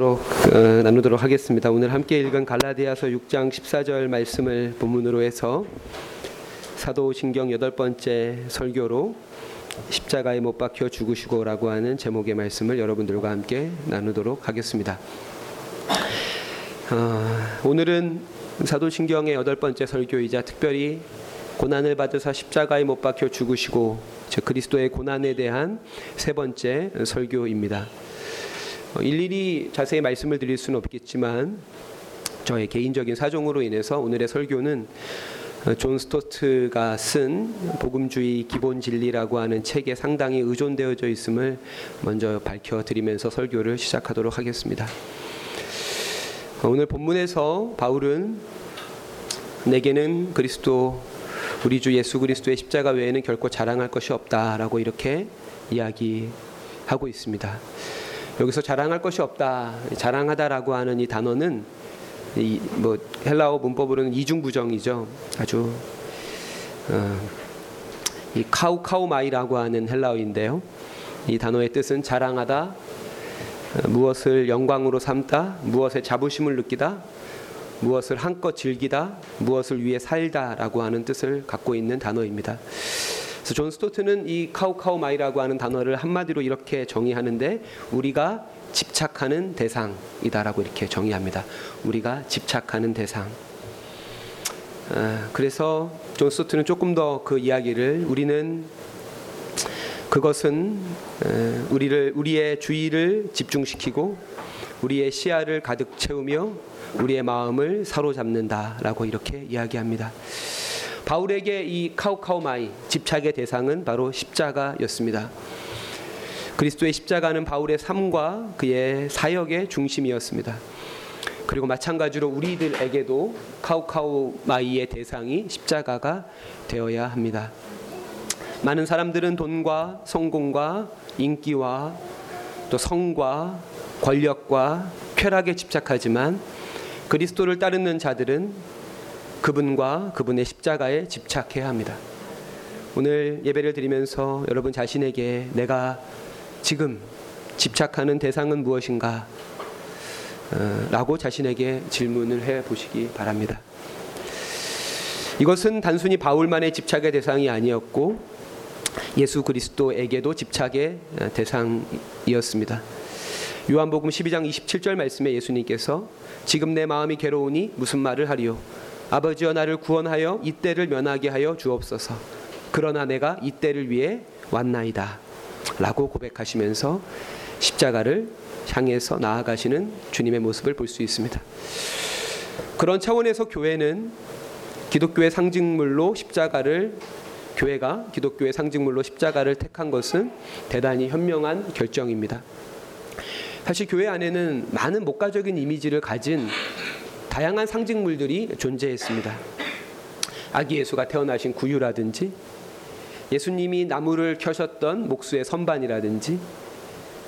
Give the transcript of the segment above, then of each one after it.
어, 나누도록 하겠습니다. 오늘 함께 읽은 갈라디아서 6장 14절 말씀을 본문으로 해서 사도신경 여덟 번째 설교로 십자가에 못 박혀 죽으시고라고 하는 제목의 말씀을 여러분들과 함께 나누도록 하겠습니다. 어, 오늘은 사도신경의 여덟 번째 설교이자 특별히 고난을 받으사 십자가에 못 박혀 죽으시고 즉 그리스도의 고난에 대한 세 번째 설교입니다. 어, 일일이 자세히 말씀을 드릴 수는 없겠지만 저의 개인적인 사정으로 인해서 오늘의 설교는 어, 존 스토트가 쓴 복음주의 기본 진리라고 하는 책에 상당히 의존되어져 있음을 먼저 밝혀드리면서 설교를 시작하도록 하겠습니다. 어, 오늘 본문에서 바울은 내게는 그리스도 우리 주 예수 그리스도의 십자가 외에는 결코 자랑할 것이 없다라고 이렇게 이야기하고 있습니다. 여기서 자랑할 것이 없다, 자랑하다라고 하는 이 단어는 이 뭐 헬라어 문법으로는 이중부정이죠. 아주 어, 이 카우카우마이라고 하는 헬라어인데요. 이 단어의 뜻은 자랑하다, 어, 무엇을 영광으로 삼다, 무엇에 자부심을 느끼다, 무엇을 한껏 즐기다, 무엇을 위해 살다라고 하는 뜻을 갖고 있는 단어입니다. 그래서 존 스토트는 이 καυχάομαι라고 하는 단어를 한마디로 이렇게 정의하는데 우리가 집착하는 대상이다라고 이렇게 정의합니다. 우리가 집착하는 대상. 아, 그래서 존 스토트는 조금 더 그 이야기를 우리는 그것은 우리를 우리의 주의를 집중시키고 우리의 시야를 가득 채우며 우리의 마음을 사로잡는다라고 이렇게 이야기합니다. 바울에게 이 καυχάομαι 집착의 대상은 바로 십자가였습니다. 그리스도의 십자가는 바울의 삶과 그의 사역의 중심이었습니다. 그리고 마찬가지로 우리들에게도 καυχάομαι의 대상이 십자가가 되어야 합니다. 많은 사람들은 돈과 성공과 인기와 또 성과 권력과 쾌락에 집착하지만 그리스도를 따르는 자들은 그분과 그분의 십자가에 집착해야 합니다. 오늘 예배를 드리면서 여러분 자신에게 내가 지금 집착하는 대상은 무엇인가? 어, 라고 자신에게 질문을 해 보시기 바랍니다. 이것은 단순히 바울만의 집착의 대상이 아니었고 예수 그리스도에게도 집착의 대상이었습니다. 요한복음 12장 27절 말씀에 예수님께서 지금 내 마음이 괴로우니 무슨 말을 하리요 아버지여 나를 구원하여 이 때를 면하게 하여 주옵소서. 그러나 내가 이 때를 위해 왔나이다. 라고 고백하시면서 십자가를 향해서 나아가시는 주님의 모습을 볼 수 있습니다. 그런 차원에서 교회는 기독교의 상징물로 십자가를 교회가 기독교의 상징물로 십자가를 택한 것은 대단히 현명한 결정입니다. 사실 교회 안에는 많은 목가적인 이미지를 가진 다양한 상징물들이 존재했습니다. 아기 예수가 태어나신 구유라든지 예수님이 나무를 켜셨던 목수의 선반이라든지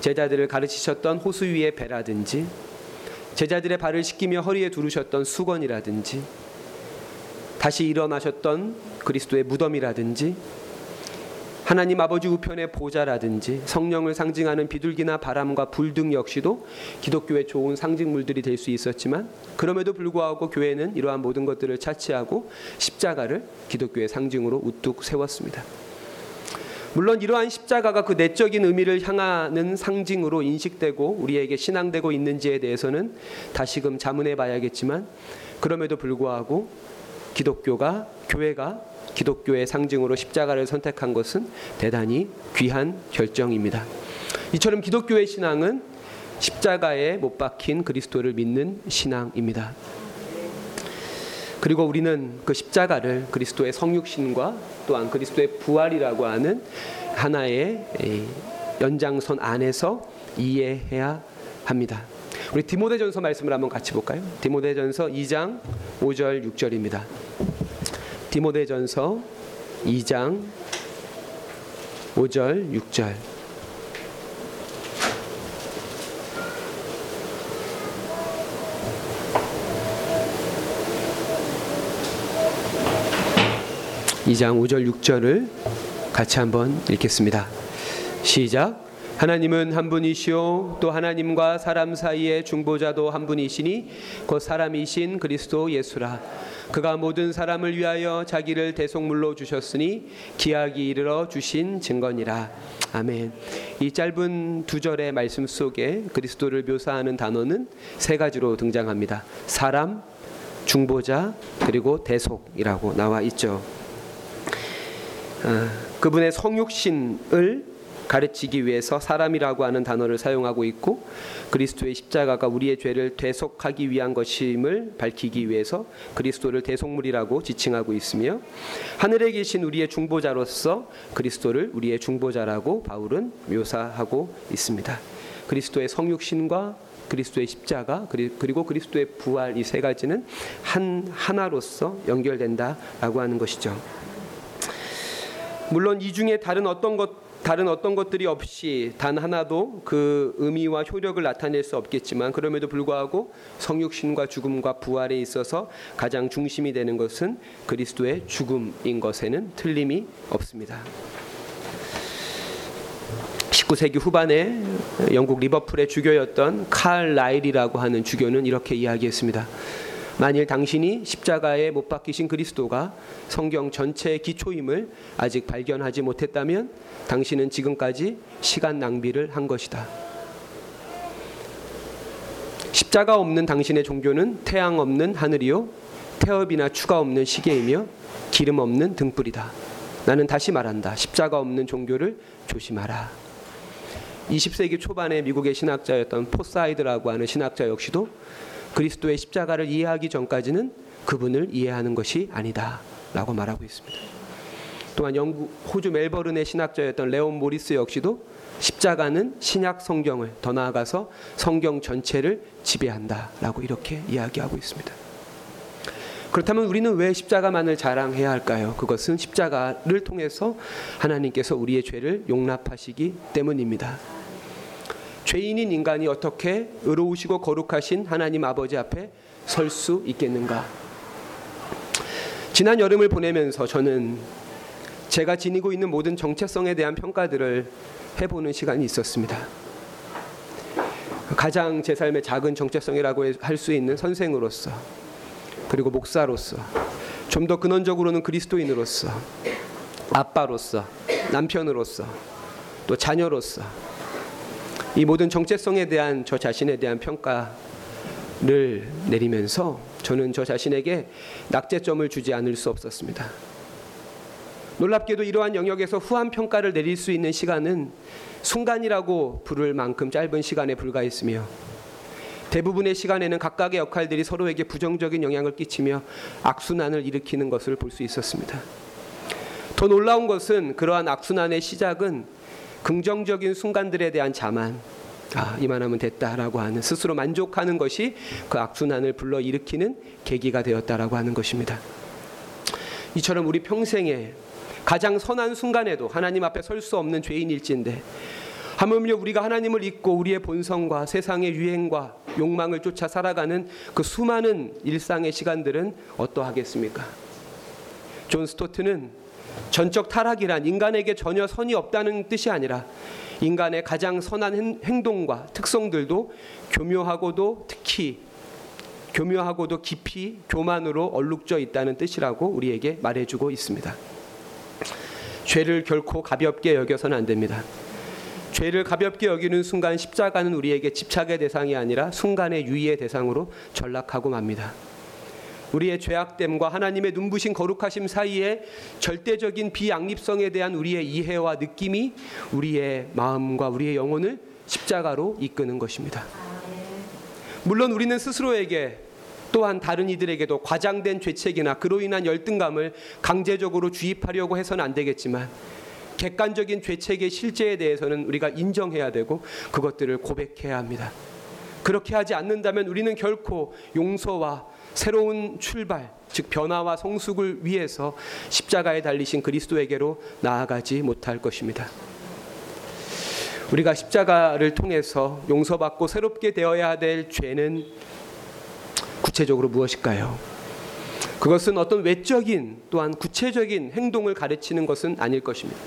제자들을 가르치셨던 호수 위의 배라든지 제자들의 발을 씻기며 허리에 두르셨던 수건이라든지 다시 일어나셨던 그리스도의 무덤이라든지 하나님 아버지 우편의 보좌라든지 성령을 상징하는 비둘기나 바람과 불 등 역시도 기독교의 좋은 상징물들이 될 수 있었지만 그럼에도 불구하고 교회는 이러한 모든 것들을 차치하고 십자가를 기독교의 상징으로 우뚝 세웠습니다. 물론 이러한 십자가가 그 내적인 의미를 향하는 상징으로 인식되고 우리에게 신앙되고 있는지에 대해서는 다시금 자문해 봐야겠지만 그럼에도 불구하고 기독교가 교회가 기독교의 상징으로 십자가를 선택한 것은 대단히 귀한 결정입니다. 이처럼 기독교의 신앙은 십자가에 못 박힌 그리스도를 믿는 신앙입니다. 그리고 우리는 그 십자가를 그리스도의 성육신과 또한 그리스도의 부활이라고 하는 하나의 연장선 안에서 이해해야 합니다. 우리 디모데전서 말씀을 한번 같이 볼까요? 디모데전서 2장 5절 6절입니다. 디모데전서 2장 5절 6절 (2장 5절 6절을) 같이 한번 읽겠습니다. 시작. 하나님은 한 분이시요 또 하나님과 사람 사이의 중보자도 한 분이시니 곧 사람이신 그리스도 예수라 그가 모든 사람을 위하여 자기를 대속물로 주셨으니 기약이 이르러 주신 증거니라 아멘. 이 짧은 두 절의 말씀 속에 그리스도를 묘사하는 단어는 세 가지로 등장합니다. 사람, 중보자, 그리고 대속이라고 나와 있죠. 아, 그분의 성육신을 가르치기 위해서 사람이라고 하는 단어를 사용하고 있고 그리스도의 십자가가 우리의 죄를 대속하기 위한 것임을 밝히기 위해서 그리스도를 대속물이라고 지칭하고 있으며 하늘에 계신 우리의 중보자로서 그리스도를 우리의 중보자라고 바울은 묘사하고 있습니다. 그리스도의 성육신과 그리스도의 십자가 그리고 그리스도의 부활 이 세 가지는 한 하나로서 연결된다라고 하는 것이죠. 물론 이 중에 다른 어떤 것 다른 어떤 것들이 없이 단 하나도 그 의미와 효력을 나타낼 수 없겠지만 그럼에도 불구하고 성육신과 죽음과 부활에 있어서 가장 중심이 되는 것은 그리스도의 죽음인 것에는 틀림이 없습니다. 19세기 후반에 영국 리버풀의 주교였던 칼 라일이라고 하는 주교는 이렇게 이야기했습니다. 만일 당신이 십자가에 못 박히신 그리스도가 성경 전체의 기초임을 아직 발견하지 못했다면 당신은 지금까지 시간 낭비를 한 것이다. 십자가 없는 당신의 종교는 태양 없는 하늘이요 태엽이나 추가 없는 시계이며 기름 없는 등불이다. 나는 다시 말한다. 십자가 없는 종교를 조심하라. 20세기 초반에 미국의 신학자였던 포사이드라고 하는 신학자 역시도 그리스도의 십자가를 이해하기 전까지는 그분을 이해하는 것이 아니다라고 말하고 있습니다. 또한 영국 호주 멜버른의 신학자였던 레온 모리스 역시도 십자가는 신약 성경을 더 나아가서 성경 전체를 지배한다라고 이렇게 이야기하고 있습니다. 그렇다면 우리는 왜 십자가만을 자랑해야 할까요? 그것은 십자가를 통해서 하나님께서 우리의 죄를 용납하시기 때문입니다. 죄인인 인간이 어떻게 의로우시고 거룩하신 하나님 아버지 앞에 설 수 있겠는가? 지난 여름을 보내면서 저는 제가 지니고 있는 모든 정체성에 대한 평가들을 해보는 시간이 있었습니다. 가장 제 삶의 작은 정체성이라고 할 수 있는 선생으로서 그리고 목사로서 좀 더 근원적으로는 그리스도인으로서 아빠로서 남편으로서 또 자녀로서 이 모든 정체성에 대한 저 자신에 대한 평가를 내리면서 저는 저 자신에게 낙제점을 주지 않을 수 없었습니다. 놀랍게도 이러한 영역에서 후한 평가를 내릴 수 있는 시간은 순간이라고 부를 만큼 짧은 시간에 불과했으며 대부분의 시간에는 각각의 역할들이 서로에게 부정적인 영향을 끼치며 악순환을 일으키는 것을 볼 수 있었습니다. 더 놀라운 것은 그러한 악순환의 시작은 긍정적인 순간들에 대한 자만 아, 이만하면 됐다라고 하는 스스로 만족하는 것이 그 악순환을 불러 일으키는 계기가 되었다라고 하는 것입니다. 이처럼 우리 평생에 가장 선한 순간에도 하나님 앞에 설 수 없는 죄인일진데 하물며 우리가 하나님을 잊고 우리의 본성과 세상의 유행과 욕망을 쫓아 살아가는 그 수많은 일상의 시간들은 어떠하겠습니까? 존 스토트는 전적 타락이란 인간에게 전혀 선이 없다는 뜻이 아니라 인간의 가장 선한 행동과 특성들도 교묘하고도 특히 교묘하고도 깊이 교만으로 얼룩져 있다는 뜻이라고 우리에게 말해주고 있습니다. 죄를 결코 가볍게 여겨서는 안 됩니다. 죄를 가볍게 여기는 순간 십자가는 우리에게 집착의 대상이 아니라 순간의 유의의 대상으로 전락하고 맙니다. 우리의 죄악됨과 하나님의 눈부신 거룩하심 사이에 절대적인 비양립성에 대한 우리의 이해와 느낌이 우리의 마음과 우리의 영혼을 십자가로 이끄는 것입니다. 물론 우리는 스스로에게 또한 다른 이들에게도 과장된 죄책이나 그로 인한 열등감을 강제적으로 주입하려고 해서는 안 되겠지만 객관적인 죄책의 실제에 대해서는 우리가 인정해야 되고 그것들을 고백해야 합니다. 그렇게 하지 않는다면 우리는 결코 용서와 새로운 출발, 즉 변화와 성숙을 위해서 십자가에 달리신 그리스도에게로 나아가지 못할 것입니다. 우리가 십자가를 통해서 용서받고 새롭게 되어야 될 죄는 구체적으로 무엇일까요? 그것은 어떤 외적인 또한 구체적인 행동을 가르치는 것은 아닐 것입니다.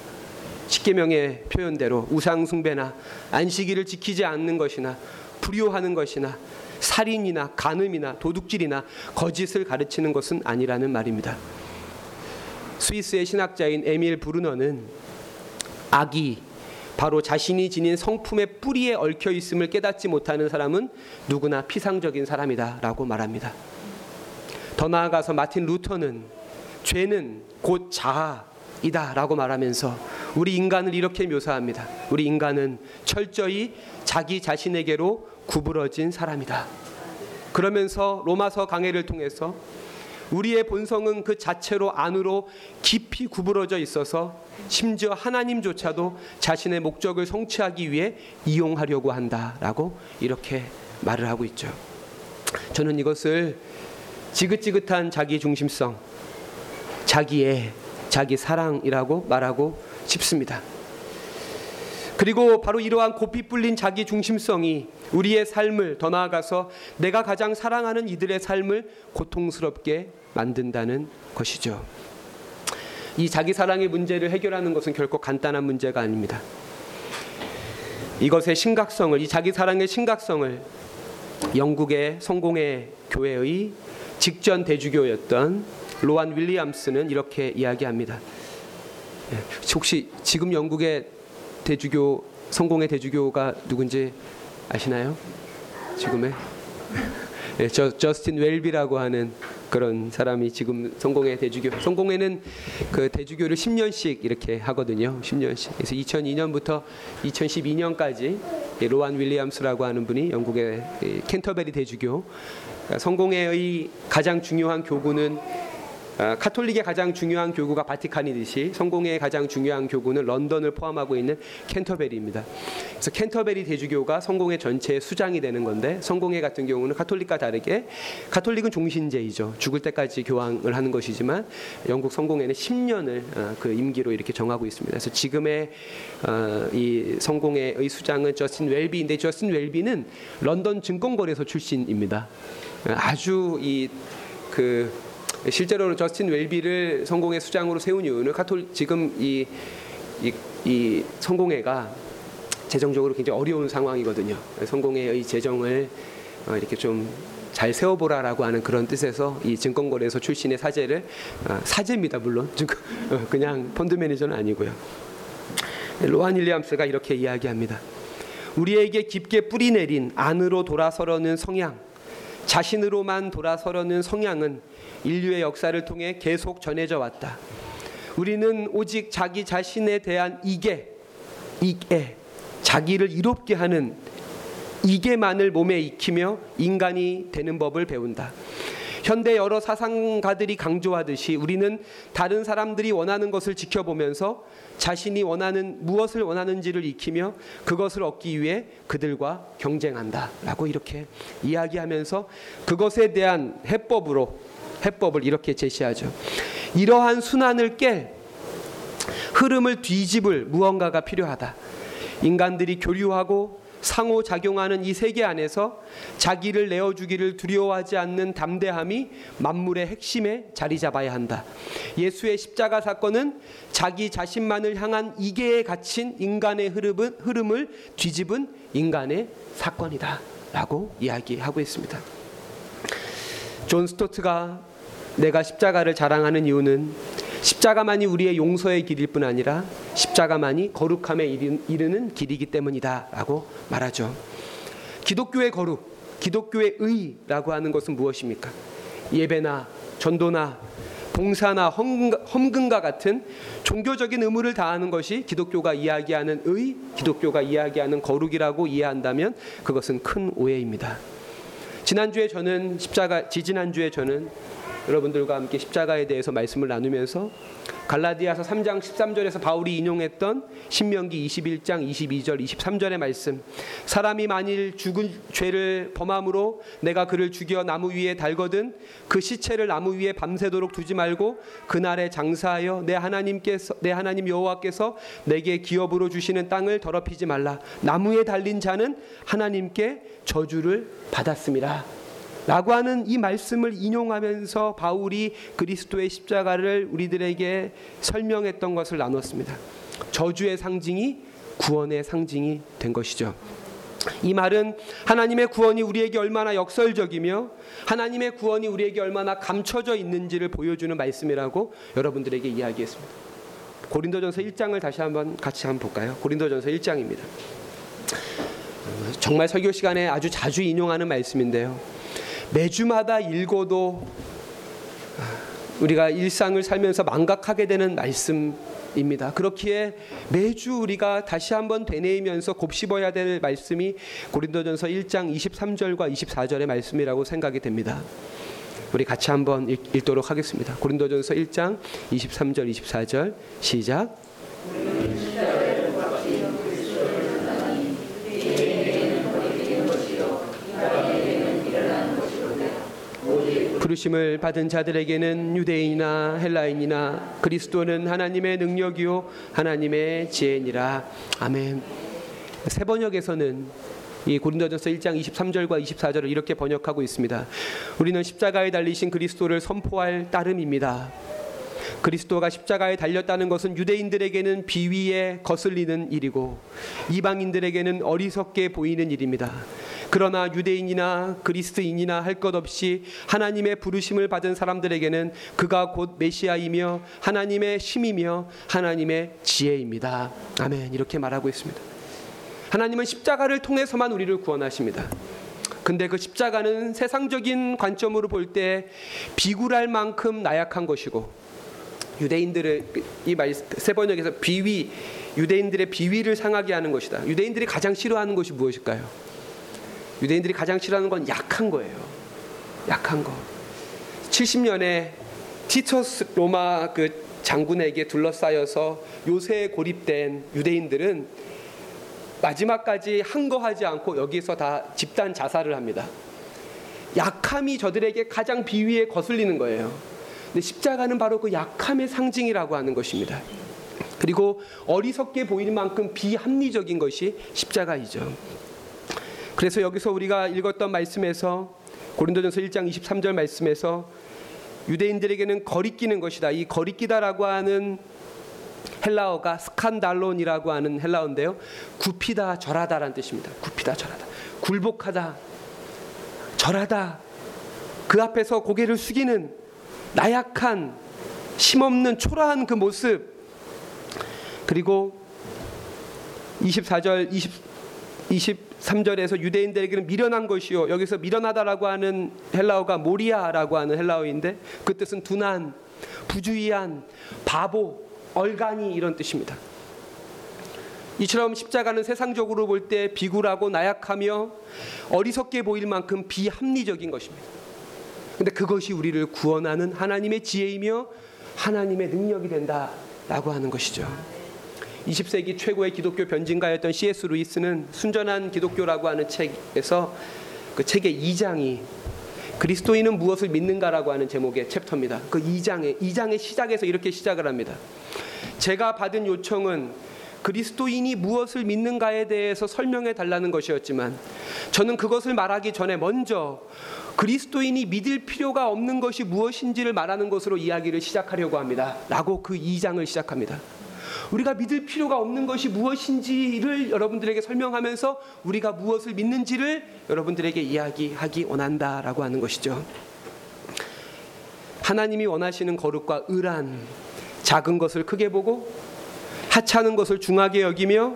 십계명의 표현대로 우상 숭배나 안식일을 지키지 않는 것이나 불효하는 것이나 살인이나 간음이나 도둑질이나 거짓을 가르치는 것은 아니라는 말입니다. 스위스의 신학자인 에밀 브루너는 악이 바로 자신이 지닌 성품의 뿌리에 얽혀 있음을 깨닫지 못하는 사람은 누구나 피상적인 사람이다라고 말합니다. 더 나아가서 마틴 루터는 죄는 곧 자아이다라고 말하면서 우리 인간을 이렇게 묘사합니다. 우리 인간은 철저히 자기 자신에게로 구부러진 사람이다. 그러면서 로마서 강해를 통해서 우리의 본성은 그 자체로 안으로 깊이 구부러져 있어서 심지어 하나님조차도 자신의 목적을 성취하기 위해 이용하려고 한다라고 이렇게 말을 하고 있죠. 저는 이것을 지긋지긋한 자기 중심성, 자기의 자기 사랑이라고 말하고 싶습니다. 그리고 바로 이러한 고삐 뿔린 자기 중심성이 우리의 삶을 더 나아가서 내가 가장 사랑하는 이들의 삶을 고통스럽게 만든다는 것이죠. 이 자기 사랑의 문제를 해결하는 것은 결코 간단한 문제가 아닙니다. 이것의 심각성을 이 자기 사랑의 심각성을 영국의 성공의 교회의 직전 대주교였던 로안 윌리엄스는 이렇게 이야기합니다. 예, 혹시 지금 영국의 대주교 성공의 대주교가 누군지 아시나요? 지금의 예, 저, 저스틴 웰비라고 하는 그런 사람이 지금 성공의 대주교 성공회는 그 대주교를 10년씩 이렇게 하거든요. 10년씩. 그래서 2002년부터 2012년까지 로안 윌리엄스라고 하는 분이 영국의 캔터베리 대주교 그러니까 성공회의 가장 중요한 교구는 아, 카톨릭의 가장 중요한 교구가 바티칸이듯이 성공회의 가장 중요한 교구는 런던을 포함하고 있는 캔터베리입니다. 그래서 캔터베리 대주교가 성공회 전체의 수장이 되는 건데 성공회 같은 경우는 카톨릭과 다르게 카톨릭은 종신제이죠. 죽을 때까지 교황을 하는 것이지만 영국 성공회는 10년을 아, 그 임기로 이렇게 정하고 있습니다. 그래서 지금의 아, 이 성공회의 수장은 저스틴 웰비인데 저스틴 웰비는 런던 증권거래소 출신입니다. 아주 이그 실제로는 저스틴 웰비를 성공의 수장으로 세운 이유는 카톨 지금 이, 이, 이 성공회가 재정적으로 굉장히 어려운 상황이거든요. 성공회의 재정을 어, 이렇게 좀 잘 세워보라라고 하는 그런 뜻에서 이 증권거래소 출신의 사제를 어, 사제입니다 물론 어, 그냥 펀드 매니저는 아니고요. 로한 윌리엄스가 이렇게 이야기합니다. 우리에게 깊게 뿌리 내린 안으로 돌아서려는 성향, 자신으로만 돌아서려는 성향은 인류의 역사를 통해 계속 전해져 왔다. 우리는 오직 자기 자신에 대한 이게 이게 자기를 이롭게 하는 이게만을 몸에 익히며 인간이 되는 법을 배운다. 현대 여러 사상가들이 강조하듯이 우리는 다른 사람들이 원하는 것을 지켜보면서 자신이 원하는 무엇을 원하는지를 익히며 그것을 얻기 위해 그들과 경쟁한다라고 이렇게 이야기하면서 그것에 대한 해법으로 해법을 이렇게 제시하죠. 이러한 순환을 깰 흐름을 뒤집을 무언가가 필요하다. 인간들이 교류하고 상호작용하는 이 세계 안에서 자기를 내어주기를 두려워하지 않는 담대함이 만물의 핵심에 자리 잡아야 한다. 예수의 십자가 사건은 자기 자신만을 향한 이계에 갇힌 인간의 흐름은, 흐름을 뒤집은 인간의 사건이다. 라고 이야기하고 있습니다. 존 스토트가 내가 십자가를 자랑하는 이유는 십자가만이 우리의 용서의 길일 뿐 아니라 십자가만이 거룩함에 이르는 길이기 때문이다라고 말하죠. 기독교의 거룩, 기독교의 의라고 하는 것은 무엇입니까? 예배나 전도나 봉사나 험금과 같은 종교적인 의무를 다하는 것이 기독교가 이야기하는 의, 기독교가 이야기하는 거룩이라고 이해한다면 그것은 큰 오해입니다. 지난주에 저는 십자가 지지난주에 저는 여러분들과 함께 십자가에 대해서 말씀을 나누면서 갈라디아서 3장 13절에서 바울이 인용했던 신명기 21장 22절 23절의 말씀 사람이 만일 죽은 죄를 범함으로 내가 그를 죽여 나무 위에 달거든 그 시체를 나무 위에 밤새도록 두지 말고 그날에 장사하여 내 하나님께서 내 하나님 여호와께서 내게 기업으로 주시는 땅을 더럽히지 말라 나무에 달린 자는 하나님께 저주를 받았습니다. 라고 하는 이 말씀을 인용하면서 바울이 그리스도의 십자가를 우리들에게 설명했던 것을 나눴습니다. 저주의 상징이 구원의 상징이 된 것이죠. 이 말은 하나님의 구원이 우리에게 얼마나 역설적이며 하나님의 구원이 우리에게 얼마나 감춰져 있는지를 보여주는 말씀이라고 여러분들에게 이야기했습니다. 고린도전서 1장을 다시 한번 같이 한번 볼까요? 고린도전서 1장입니다. 정말 설교 시간에 아주 자주 인용하는 말씀인데요. 매주마다 읽어도 우리가 일상을 살면서 망각하게 되는 말씀입니다. 그렇기에 매주 우리가 다시 한번 되뇌이면서 곱씹어야 될 말씀이 고린도전서 1장 23절과 24절의 말씀이라고 생각이 됩니다. 우리 같이 한번 읽, 도록 하겠습니다. 고린도전서 1장 23절 24절 시작. 부르심을 받은 자들에게는 유대인이나 헬라인이나 그리스도는 하나님의 능력이요 하나님의 지혜니라. 아멘. 세 번역에서는 이 고린도전서 1장 23절과 24절을 이렇게 번역하고 있습니다. 우리는 십자가에 달리신 그리스도를 선포할 따름입니다. 그리스도가 십자가에 달렸다는 것은 유대인들에게는 비위에 거슬리는 일이고 이방인들에게는 어리석게 보이는 일입니다. 그러나 유대인이나 그리스인이나 할 것 없이 하나님의 부르심을 받은 사람들에게는 그가 곧 메시아이며 하나님의 심이며 하나님의 지혜입니다. 아멘. 이렇게 말하고 있습니다. 하나님은 십자가를 통해서만 우리를 구원하십니다. 근데 그 십자가는 세상적인 관점으로 볼 때 비굴할 만큼 나약한 것이고 유대인들을 이세 번역에서 비위 유대인들의 비위를 상하게 하는 것이다. 유대인들이 가장 싫어하는 것이 무엇일까요? 유대인들이 가장 싫어하는 건 약한 거예요. 약한 거. 70년에 티처스 로마 그 장군에게 둘러싸여서 요새에 고립된 유대인들은 마지막까지 항거하지 않고 여기서 다 집단 자살을 합니다. 약함이 저들에게 가장 비위에 거슬리는 거예요. 근데 십자가는 바로 그 약함의 상징이라고 하는 것입니다. 그리고 어리석게 보이는 만큼 비합리적인 것이 십자가이죠. 그래서 여기서 우리가 읽었던 말씀에서 고린도전서 1장 23절 말씀에서 유대인들에게는 거리끼는 것이다. 이 거리끼다라고 하는 헬라어가 스칸달론이라고 하는 헬라어인데요. 굽히다 절하다라는 뜻입니다. 굽히다 절하다. 굴복하다. 절하다. 그 앞에서 고개를 숙이는 나약한 힘없는 초라한 그 모습 그리고 24절 20 23절에서 유대인들에게는 미련한 것이요. 여기서 미련하다라고 하는 헬라어가 모리아라고 하는 헬라어인데 그 뜻은 둔한, 부주의한, 바보, 얼간이 이런 뜻입니다. 이처럼 십자가는 세상적으로 볼 때 비굴하고 나약하며 어리석게 보일 만큼 비합리적인 것입니다. 근데 그것이 우리를 구원하는 하나님의 지혜이며 하나님의 능력이 된다라고 하는 것이죠. 20세기 최고의 기독교 변진가였던 C.S. 루이스는 순전한 기독교라고 하는 책에서 그 책의 2장이 그리스도인은 무엇을 믿는가라고 하는 제목의 챕터입니다. 그 2장의 2장의 시작에서 이렇게 시작을 합니다. 제가 받은 요청은 그리스도인이 무엇을 믿는가에 대해서 설명해 달라는 것이었지만 저는 그것을 말하기 전에 먼저 그리스도인이 믿을 필요가 없는 것이 무엇인지를 말하는 것으로 이야기를 시작하려고 합니다. 라고 그 2장을 시작합니다. 우리가 믿을 필요가 없는 것이 무엇인지를 여러분들에게 설명하면서 우리가 무엇을 믿는지를 여러분들에게 이야기하기 원한다라고 하는 것이죠. 하나님이 원하시는 거룩과 의란 작은 것을 크게 보고 하찮은 것을 중하게 여기며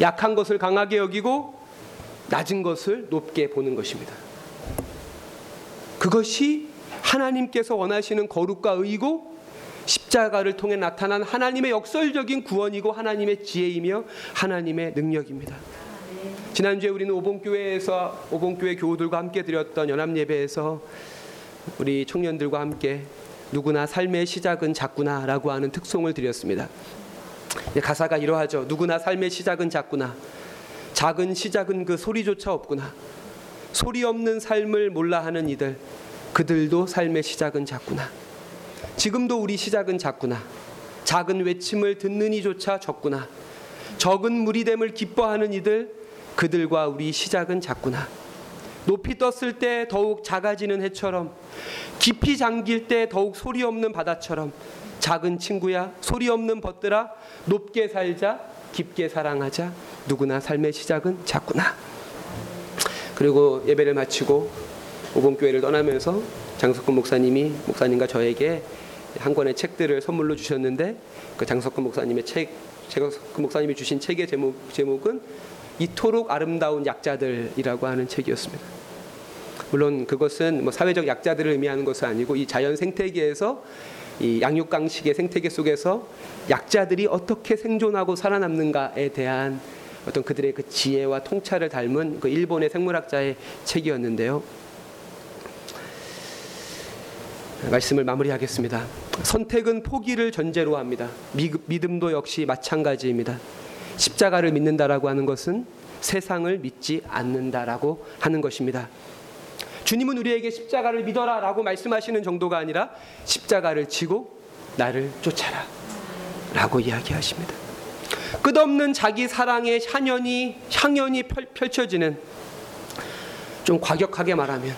약한 것을 강하게 여기고 낮은 것을 높게 보는 것입니다. 그것이 하나님께서 원하시는 거룩과 의고 십자가를 통해 나타난 하나님의 역설적인 구원이고 하나님의 지혜이며 하나님의 능력입니다. 지난주에 우리는 오봉교회에서 오봉교회 교우들과 함께 드렸던 연합 예배에서 우리 청년들과 함께 누구나 삶의 시작은 작구나라고 하는 특송을 드렸습니다. 가사가 이러하죠. 누구나 삶의 시작은 작구나. 작은 시작은 그 소리조차 없구나. 소리 없는 삶을 몰라 하는 이들 그들도 삶의 시작은 작구나. 지금도 우리 시작은 작구나. 작은 외침을 듣는 이조차 적구나. 적은 무리됨을 기뻐하는 이들 그들과 우리 시작은 작구나. 높이 떴을 때 더욱 작아지는 해처럼 깊이 잠길 때 더욱 소리 없는 바다처럼 작은 친구야 소리 없는 벗들아 높게 살자 깊게 사랑하자 누구나 삶의 시작은 작구나 그리고 예배를 마치고 오봉교회를 떠나면서 장석근 목사님이 목사님과 저에게 한 권의 책들을 선물로 주셨는데 그 장석근 목사님의 책 장석근 목사님이 주신 책의 제목 제목은 이토록 아름다운 약자들이라고 하는 책이었습니다. 물론 그것은 뭐 사회적 약자들을 의미하는 것은 아니고 이 자연 생태계에서 이 양육강식의 생태계 속에서 약자들이 어떻게 생존하고 살아남는가에 대한 어떤 그들의 그 지혜와 통찰을 닮은 그 일본의 생물학자의 책이었는데요. 말씀을 마무리하겠습니다. 선택은 포기를 전제로 합니다. 믿음도 역시 마찬가지입니다. 십자가를 믿는다라고 하는 것은 세상을 믿지 않는다라고 하는 것입니다. 주님은 우리에게 십자가를 믿어라라고 말씀하시는 정도가 아니라 십자가를 지고 나를 쫓아라라고 이야기하십니다. 끝없는 자기 사랑의 향연이 향연이 펼쳐지는 좀 과격하게 말하면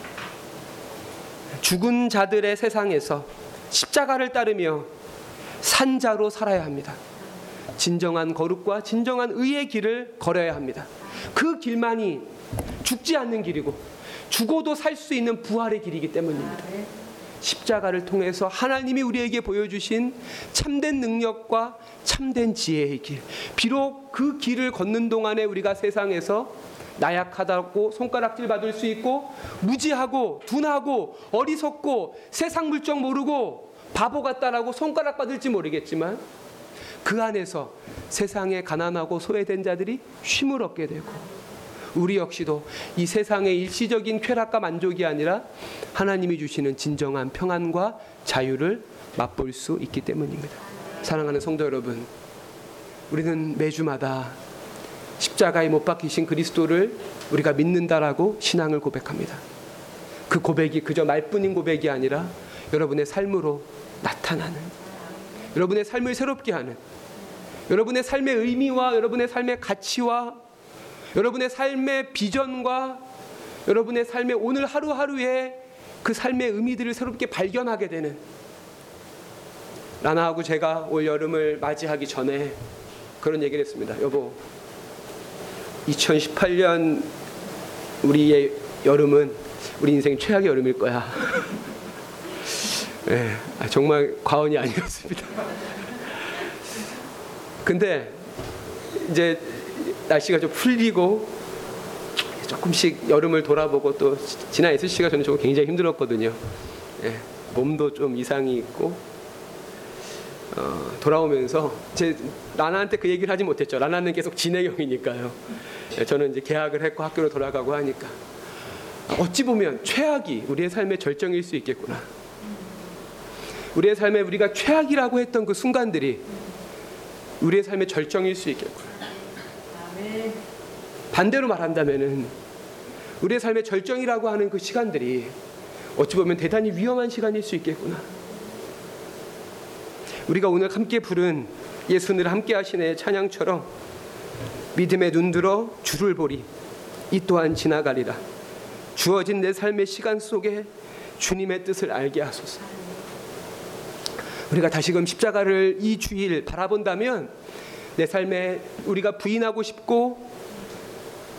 죽은 자들의 세상에서 십자가를 따르며 산자로 살아야 합니다. 진정한 거룩과 진정한 의의 길을 걸어야 합니다. 그 길만이 죽지 않는 길이고 죽어도 살 수 있는 부활의 길이기 때문입니다. 십자가를 통해서 하나님이 우리에게 보여주신 참된 능력과 참된 지혜의 길. 비록 그 길을 걷는 동안에 우리가 세상에서 나약하다고 손가락질 받을 수 있고 무지하고 둔하고 어리석고 세상 물정 모르고 바보 같다라고 손가락 받을지 모르겠지만 그 안에서 세상에 가난하고 소외된 자들이 쉼을 얻게 되고 우리 역시도 이 세상의 일시적인 쾌락과 만족이 아니라 하나님이 주시는 진정한 평안과 자유를 맛볼 수 있기 때문입니다. 사랑하는 성도 여러분, 우리는 매주마다 십자가에 못 박히신 그리스도를 우리가 믿는다라고 신앙을 고백합니다. 그 고백이 그저 말뿐인 고백이 아니라 여러분의 삶으로 나타나는 여러분의 삶을 새롭게 하는 여러분의 삶의 의미와 여러분의 삶의 가치와 여러분의 삶의 비전과 여러분의 삶의 오늘 하루하루의 그 삶의 의미들을 새롭게 발견하게 되는 라나하고 제가 올 여름을 맞이하기 전에 그런 얘기를 했습니다. 여보, 2018년 우리의 여름은 우리 인생 최악의 여름일 거야. 네, 정말 과언이 아니었습니다. 근데 이제 날씨가 좀 풀리고 조금씩 여름을 돌아보고 또 지난 SC가 저는 좀 굉장히 힘들었거든요. 예, 몸도 좀 이상이 있고 어, 돌아오면서 제 라나한테 그 얘기를 하지 못했죠. 라나는 계속 진행형이니까요. 예, 저는 이제 계약을 했고 학교로 돌아가고 하니까 어찌 보면 최악이 우리의 삶의 절정일 수 있겠구나. 우리의 삶에 우리가 최악이라고 했던 그 순간들이 우리의 삶의 절정일 수 있겠구나. 반대로 말한다면은 우리의 삶의 절정이라고 하는 그 시간들이 어찌 보면 대단히 위험한 시간일 수 있겠구나. 우리가 오늘 함께 부른 예수를 함께 하시네 찬양처럼 믿음에 눈들어 주를 보리 이 또한 지나가리라 주어진 내 삶의 시간 속에 주님의 뜻을 알게 하소서. 우리가 다시금 십자가를 이 주일 바라본다면 내 삶에 우리가 부인하고 싶고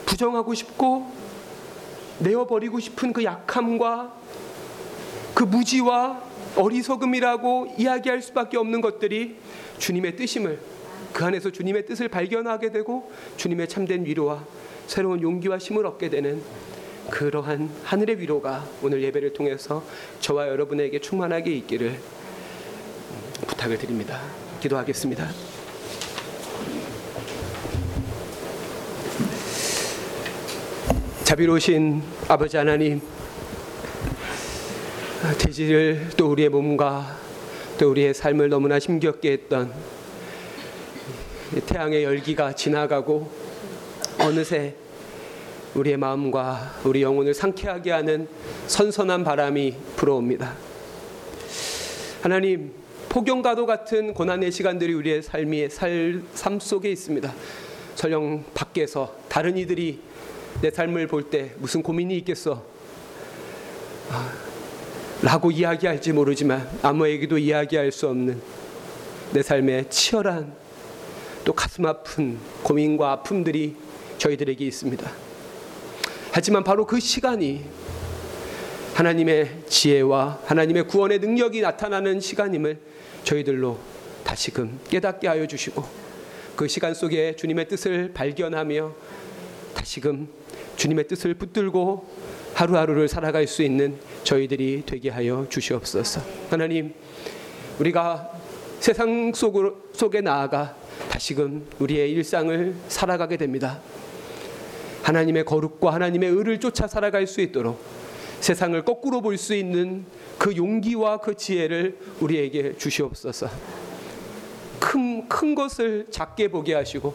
부정하고 싶고 내어버리고 싶은 그 약함과 그 무지와 어리석음이라고 이야기할 수밖에 없는 것들이 주님의 뜻임을 그 안에서 주님의 뜻을 발견하게 되고 주님의 참된 위로와 새로운 용기와 힘을 얻게 되는 그러한 하늘의 위로가 오늘 예배를 통해서 저와 여러분에게 충만하게 있기를 부탁을 드립니다. 기도하겠습니다. 자비로우신 아버지 하나님, 대지를 또 우리의 몸과 또 우리의 삶을 너무나 힘겹게 했던 태양의 열기가 지나가고 어느새 우리의 마음과 우리 영혼을 상쾌하게 하는 선선한 바람이 불어옵니다. 하나님, 폭염과도 같은 고난의 시간들이 우리의 삶이 삶 속에 있습니다. 설령 밖에서 다른 이들이 내 삶을 볼 때 무슨 고민이 있겠어? 아, 라고 이야기할지 모르지만 아무에게도 이야기할 수 없는 내 삶에 치열한 또 가슴 아픈 고민과 아픔들이 저희들에게 있습니다. 하지만 바로 그 시간이 하나님의 지혜와 하나님의 구원의 능력이 나타나는 시간임을 저희들로 다시금 깨닫게 하여 주시고 그 시간 속에 주님의 뜻을 발견하며 다시금 주님의 뜻을 붙들고 하루하루를 살아갈 수 있는 저희들이 되게 하여 주시옵소서. 하나님, 우리가 세상 속으로, 속에 나아가 다시금 우리의 일상을 살아가게 됩니다. 하나님의 거룩과 하나님의 의를 쫓아 살아갈 수 있도록 세상을 거꾸로 볼 수 있는 그 용기와 그 지혜를 우리에게 주시옵소서. 큰, 큰 것을 작게 보게 하시고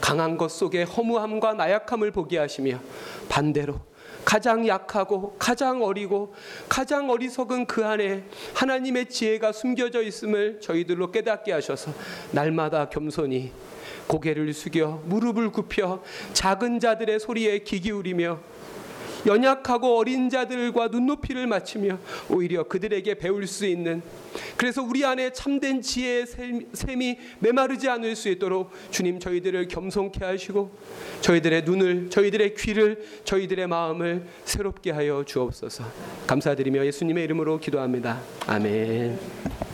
강한 것 속에 허무함과 나약함을 보게 하시며 반대로 가장 약하고 가장 어리고 가장 어리석은 그 안에 하나님의 지혜가 숨겨져 있음을 저희들로 깨닫게 하셔서 날마다 겸손히 고개를 숙여 무릎을 굽혀 작은 자들의 소리에 귀 기울이며 연약하고 어린 자들과 눈높이를 맞추며 오히려 그들에게 배울 수 있는 그래서 우리 안에 참된 지혜의 샘- 샘이 메마르지 않을 수 있도록 주님 저희들을 겸손케 하시고 저희들의 눈을 저희들의 귀를 저희들의 마음을 새롭게 하여 주옵소서 감사드리며 예수님의 이름으로 기도합니다 아멘.